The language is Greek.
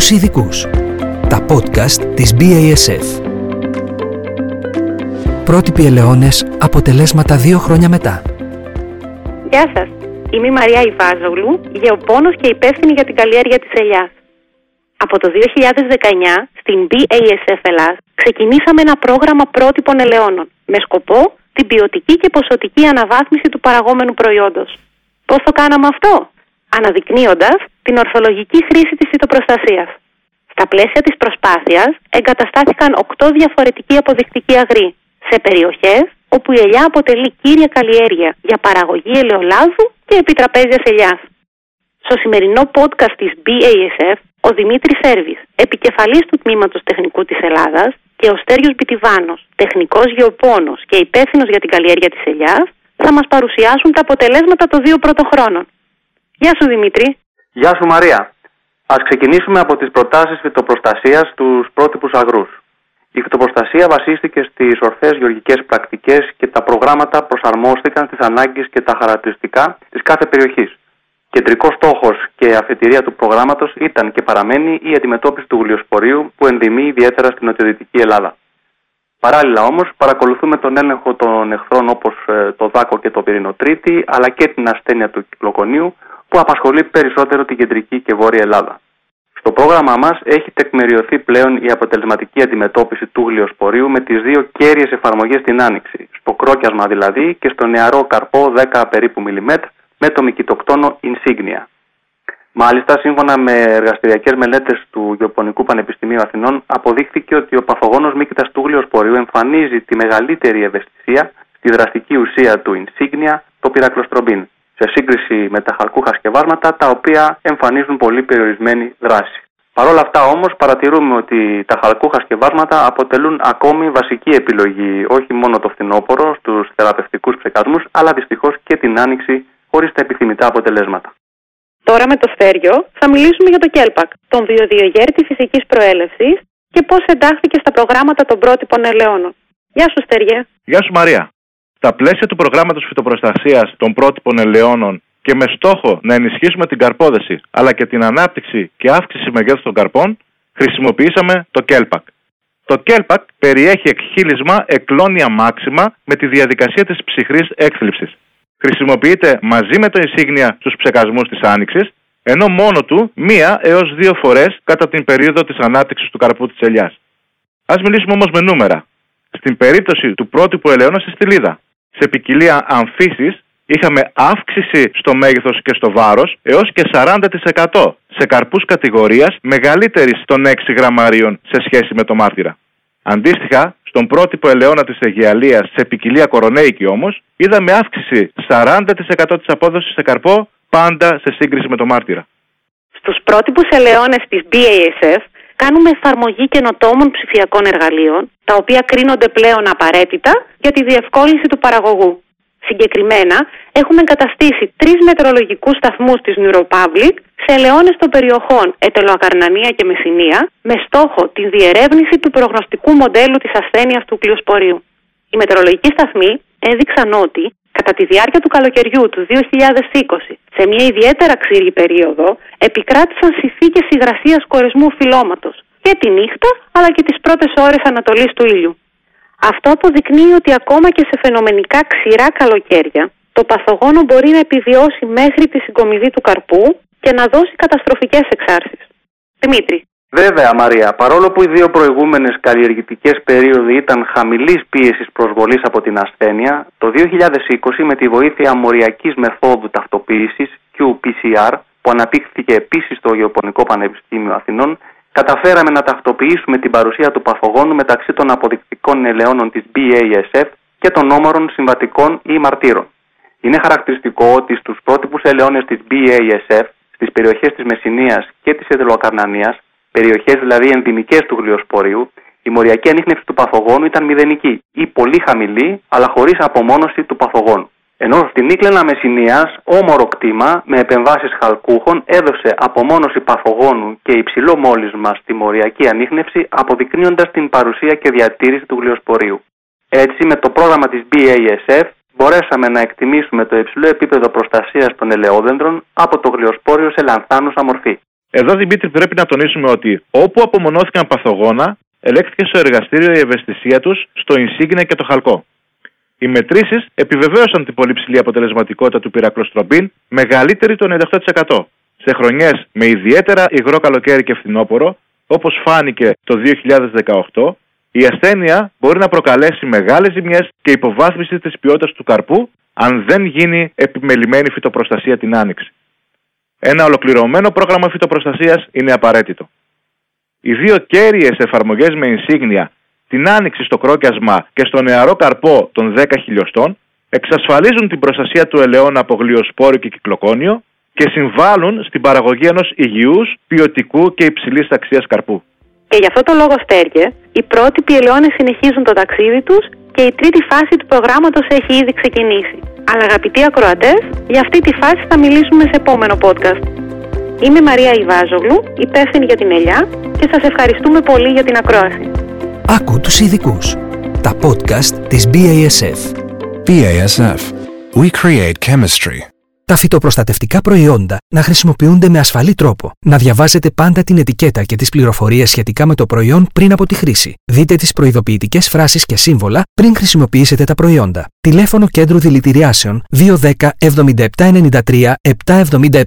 τους ειδικούς. Τα podcast της BASF. Πρότυποι ελαιώνες, αποτελέσματα δύο χρόνια μετά. Γεια σας. Είμαι η Μαρία Ιβάζογλου, γεωπόνος και υπεύθυνη για την καλλιέργεια της ελιάς. Από το 2019, στην BASF Ελλάς, ξεκινήσαμε ένα πρόγραμμα πρότυπων ελαιώνων, με σκοπό την ποιοτική και ποσοτική αναβάθμιση του παραγόμενου προϊόντος. Πώς το κάναμε αυτό; Αναδεικνύοντας την ορθολογική χρήση της φυτοπροστασίας. Στα πλαίσια της προσπάθειας εγκαταστάθηκαν 8 διαφορετικοί αποδεικτικοί αγροί σε περιοχές όπου η ελιά αποτελεί κύρια καλλιέργεια για παραγωγή ελαιολάδου και επιτραπέζιας ελιάς. Στο σημερινό podcast της BASF, ο Δημήτρης Σέρβης, επικεφαλής του Τμήματος Τεχνικού της Ελλάδας και ο Στέριος Μπιτιβάνος, τεχνικός γεωπόνος και υπεύθυνος για την καλλιέργεια της ελιάς, θα μας παρουσιάσουν τα αποτελέσματα των δύο πρώτων χρόνων. Γεια σου Δημήτρη. Γεια σου Μαρία. Ας ξεκινήσουμε από τις προτάσεις φυτοπροστασίας στους πρότυπους αγρούς. Η φυτοπροστασία βασίστηκε στις ορθές γεωργικές πρακτικές και τα προγράμματα προσαρμόστηκαν στις ανάγκες και τα χαρακτηριστικά της κάθε περιοχής. Κεντρικός στόχος και αφετηρία του προγράμματος ήταν και παραμένει η αντιμετώπιση του γλιοσπορίου που ενδημεί ιδιαίτερα στην νοτιοδυτική Ελλάδα. Παράλληλα όμως, παρακολουθούμε τον έλεγχο των εχθρών όπως ε, το δάκο και το πυρηνοτρίτη, αλλά και την ασθένεια του κυκλοκονίου που απασχολεί περισσότερο την κεντρική και βόρεια Ελλάδα. Στο πρόγραμμά μας έχει τεκμηριωθεί πλέον η αποτελεσματική αντιμετώπιση του γλιοσπορίου με τις δύο κέρυες εφαρμογές στην άνοιξη, στο κρόκιασμα δηλαδή και στο νεαρό καρπό 10 περίπου μιλιμέτρ με το μικητοκτόνο Insignia. Μάλιστα, σύμφωνα με εργαστηριακές μελέτες του Γεωπονικού Πανεπιστημίου Αθηνών, αποδείχθηκε ότι ο παθογόνος μύκητα του γλιοσπορίου εμφανίζει τη μεγαλύτερη ευαισθησία στη δραστική ουσία του Insignia, το πυρακλοστρομπίν, σε σύγκριση με τα χαλκούχα σκευάσματα, τα οποία εμφανίζουν πολύ περιορισμένη δράση. Παρ' όλα αυτά όμως παρατηρούμε ότι τα χαλκούχα σκευάσματα αποτελούν ακόμη βασική επιλογή όχι μόνο το φθινόπωρο στους θεραπευτικούς ψεκασμούς, αλλά δυστυχώς και την άνοιξη χωρίς τα επιθυμητά αποτελέσματα. Τώρα με το Στέριο θα μιλήσουμε για το ΚΕΛΠΑΚ, τον βιοδιογέρτη φυσικής προέλευσης και πώς εντάχθηκε στα προγράμματα των πρότυπων ελαιώνων. Γεια σου, Στέργε. Γεια σου, Μαρία. Στα πλαίσια του προγράμματος φυτοπροστασίας των πρότυπων ελαιώνων και με στόχο να ενισχύσουμε την καρπόδεση αλλά και την ανάπτυξη και αύξηση μεγέθους των καρπών, χρησιμοποιήσαμε το ΚΕΛΠΑΚ. Το ΚΕΛΠΑΚ περιέχει εκχύλισμα εκλόνια μάξιμα με τη διαδικασία της ψυχρής έκθλιψης χρησιμοποιείται μαζί με το insignia στους ψεκασμούς της άνοιξης, ενώ μόνο του μία έως δύο φορές κατά την περίοδο της ανάπτυξης του καρπού της ελιάς. Ας μιλήσουμε όμως με νούμερα. Στην περίπτωση του πρότυπου ελαιώνα στη στυλίδα, σε ποικιλία αμφίσης είχαμε αύξηση στο μέγεθος και στο βάρος έως και 40% σε καρπούς κατηγορίας μεγαλύτερης των 6 γραμμαρίων σε σχέση με το μάρτυρα. Αντίστοιχα, στον πρότυπο ελαιόνα της Αιγαιαλία σε ποικιλία κορονέικη όμως, είδαμε αύξηση 40% της απόδοσης σε καρπό πάντα σε σύγκριση με το μάρτυρα. Στους πρότυπους ελαιώνες της BASF κάνουμε εφαρμογή καινοτόμων ψηφιακών εργαλείων, τα οποία κρίνονται πλέον απαραίτητα για τη διευκόλυνση του παραγωγού. Συγκεκριμένα, έχουμε εγκαταστήσει τρεις μετρολογικούς σταθμούς της Neuropublic σε ελαιώνες των περιοχών Ετελοακαρνανία και Μεσσηνία, με στόχο τη διερεύνηση του προγνωστικού μοντέλου της ασθένειας του κλειοσπορίου. Οι μετρολογικοί σταθμοί έδειξαν ότι κατά τη διάρκεια του καλοκαιριού του 2020, σε μια ιδιαίτερα ξύρη περίοδο, επικράτησαν συνθήκες υγρασίας κορισμού φυλώματο και τη νύχτα αλλά και τις πρώτες ώρες ανατολής του ήλιου. Αυτό αποδεικνύει ότι ακόμα και σε φαινομενικά ξηρά καλοκαίρια, το παθογόνο μπορεί να επιβιώσει μέχρι τη συγκομιδή του καρπού και να δώσει καταστροφικές εξάρσεις. Δημήτρη. Βέβαια, Μαρία, παρόλο που οι δύο προηγούμενες καλλιεργητικές περίοδοι ήταν χαμηλής πίεσης προσβολής από την ασθένεια, το 2020 με τη βοήθεια μοριακής μεθόδου ταυτοποίησης QPCR, που αναπτύχθηκε επίσης στο Γεωπονικό Πανεπιστήμιο Αθηνών, καταφέραμε να ταυτοποιήσουμε την παρουσία του παθογόνου μεταξύ των αποδεικτικών ελαιώνων της BASF και των όμορων συμβατικών ή μαρτύρων. Είναι χαρακτηριστικό ότι στους πρότυπους ελαιώνες της BASF, στις περιοχές της Μεσσηνίας και της Εδελοακαρνανίας, περιοχές δηλαδή ενδυμικές του γλυοσπορίου, η μοριακή ανείχνευση του παθογόνου ήταν μηδενική ή πολύ χαμηλή, αλλά χωρίς απομόνωση του παθογόνου. Ενώ στην Νίκλενα Μεσσηνίας, όμορο κτήμα με επεμβάσεις χαλκούχων έδωσε απομόνωση παθογόνου και υψηλό μόλισμα στη μοριακή ανείχνευση, αποδεικνύοντας την παρουσία και διατήρηση του γλυοσπορίου. Έτσι, με το πρόγραμμα της BASF, μπορέσαμε να εκτιμήσουμε το υψηλό επίπεδο προστασίας των ελαιόδεντρων από το γλυοσπόριο σε λανθάνουσα μορφή. Εδώ, Δημήτρη, πρέπει να τονίσουμε ότι όπου απομονώθηκαν παθογόνα, ελέγχθηκε στο εργαστήριο η ευαισθησία τους στο Ινσίγνια και το Χαλκό. Οι μετρήσεις επιβεβαίωσαν την πολύ ψηλή αποτελεσματικότητα του πυρακλοστρομπίν, μεγαλύτερη το 98%. Σε χρονιές με ιδιαίτερα υγρό καλοκαίρι και φθινόπωρο, όπως φάνηκε το 2018, η ασθένεια μπορεί να προκαλέσει μεγάλες ζημιές και υποβάθμιση της ποιότητας του καρπού αν δεν γίνει επιμελημένη φυτοπροστασία την άνοιξη. Ένα ολοκληρωμένο πρόγραμμα φυτοπροστασίας είναι απαραίτητο. Οι δύο κέρυες εφαρμογές με ενσύγνια, την άνοιξη στο κρόκιασμα και στο νεαρό καρπό των 10 χιλιοστών, εξασφαλίζουν την προστασία του ελαιών από γλιοσπόρο και κυκλοκόνιο και συμβάλλουν στην παραγωγή ενός υγιούς, ποιοτικού και υψηλής αξία καρπού. Και γι' αυτό το λόγο στέργε, οι πρότυποι ελαιώνες συνεχίζουν το ταξίδι τους και η τρίτη φάση του προγράμματος έχει ήδη ξεκινήσει. Αλλά αγαπητοί ακροατές, για αυτή τη φάση θα μιλήσουμε σε επόμενο podcast. Είμαι η Μαρία Ιβάζογλου, υπεύθυνη για την ελιά και σας ευχαριστούμε πολύ για την ακρόαση. Άκου τους ειδικούς. Τα podcast της BASF. BASF. We create chemistry. Τα φυτοπροστατευτικά προϊόντα να χρησιμοποιούνται με ασφαλή τρόπο. Να διαβάζετε πάντα την ετικέτα και τις πληροφορίες σχετικά με το προϊόν πριν από τη χρήση. Δείτε τις προειδοποιητικές φράσεις και σύμβολα πριν χρησιμοποιήσετε τα προϊόντα. Τηλέφωνο κέντρου δηλητηριάσεων 210 7793 777.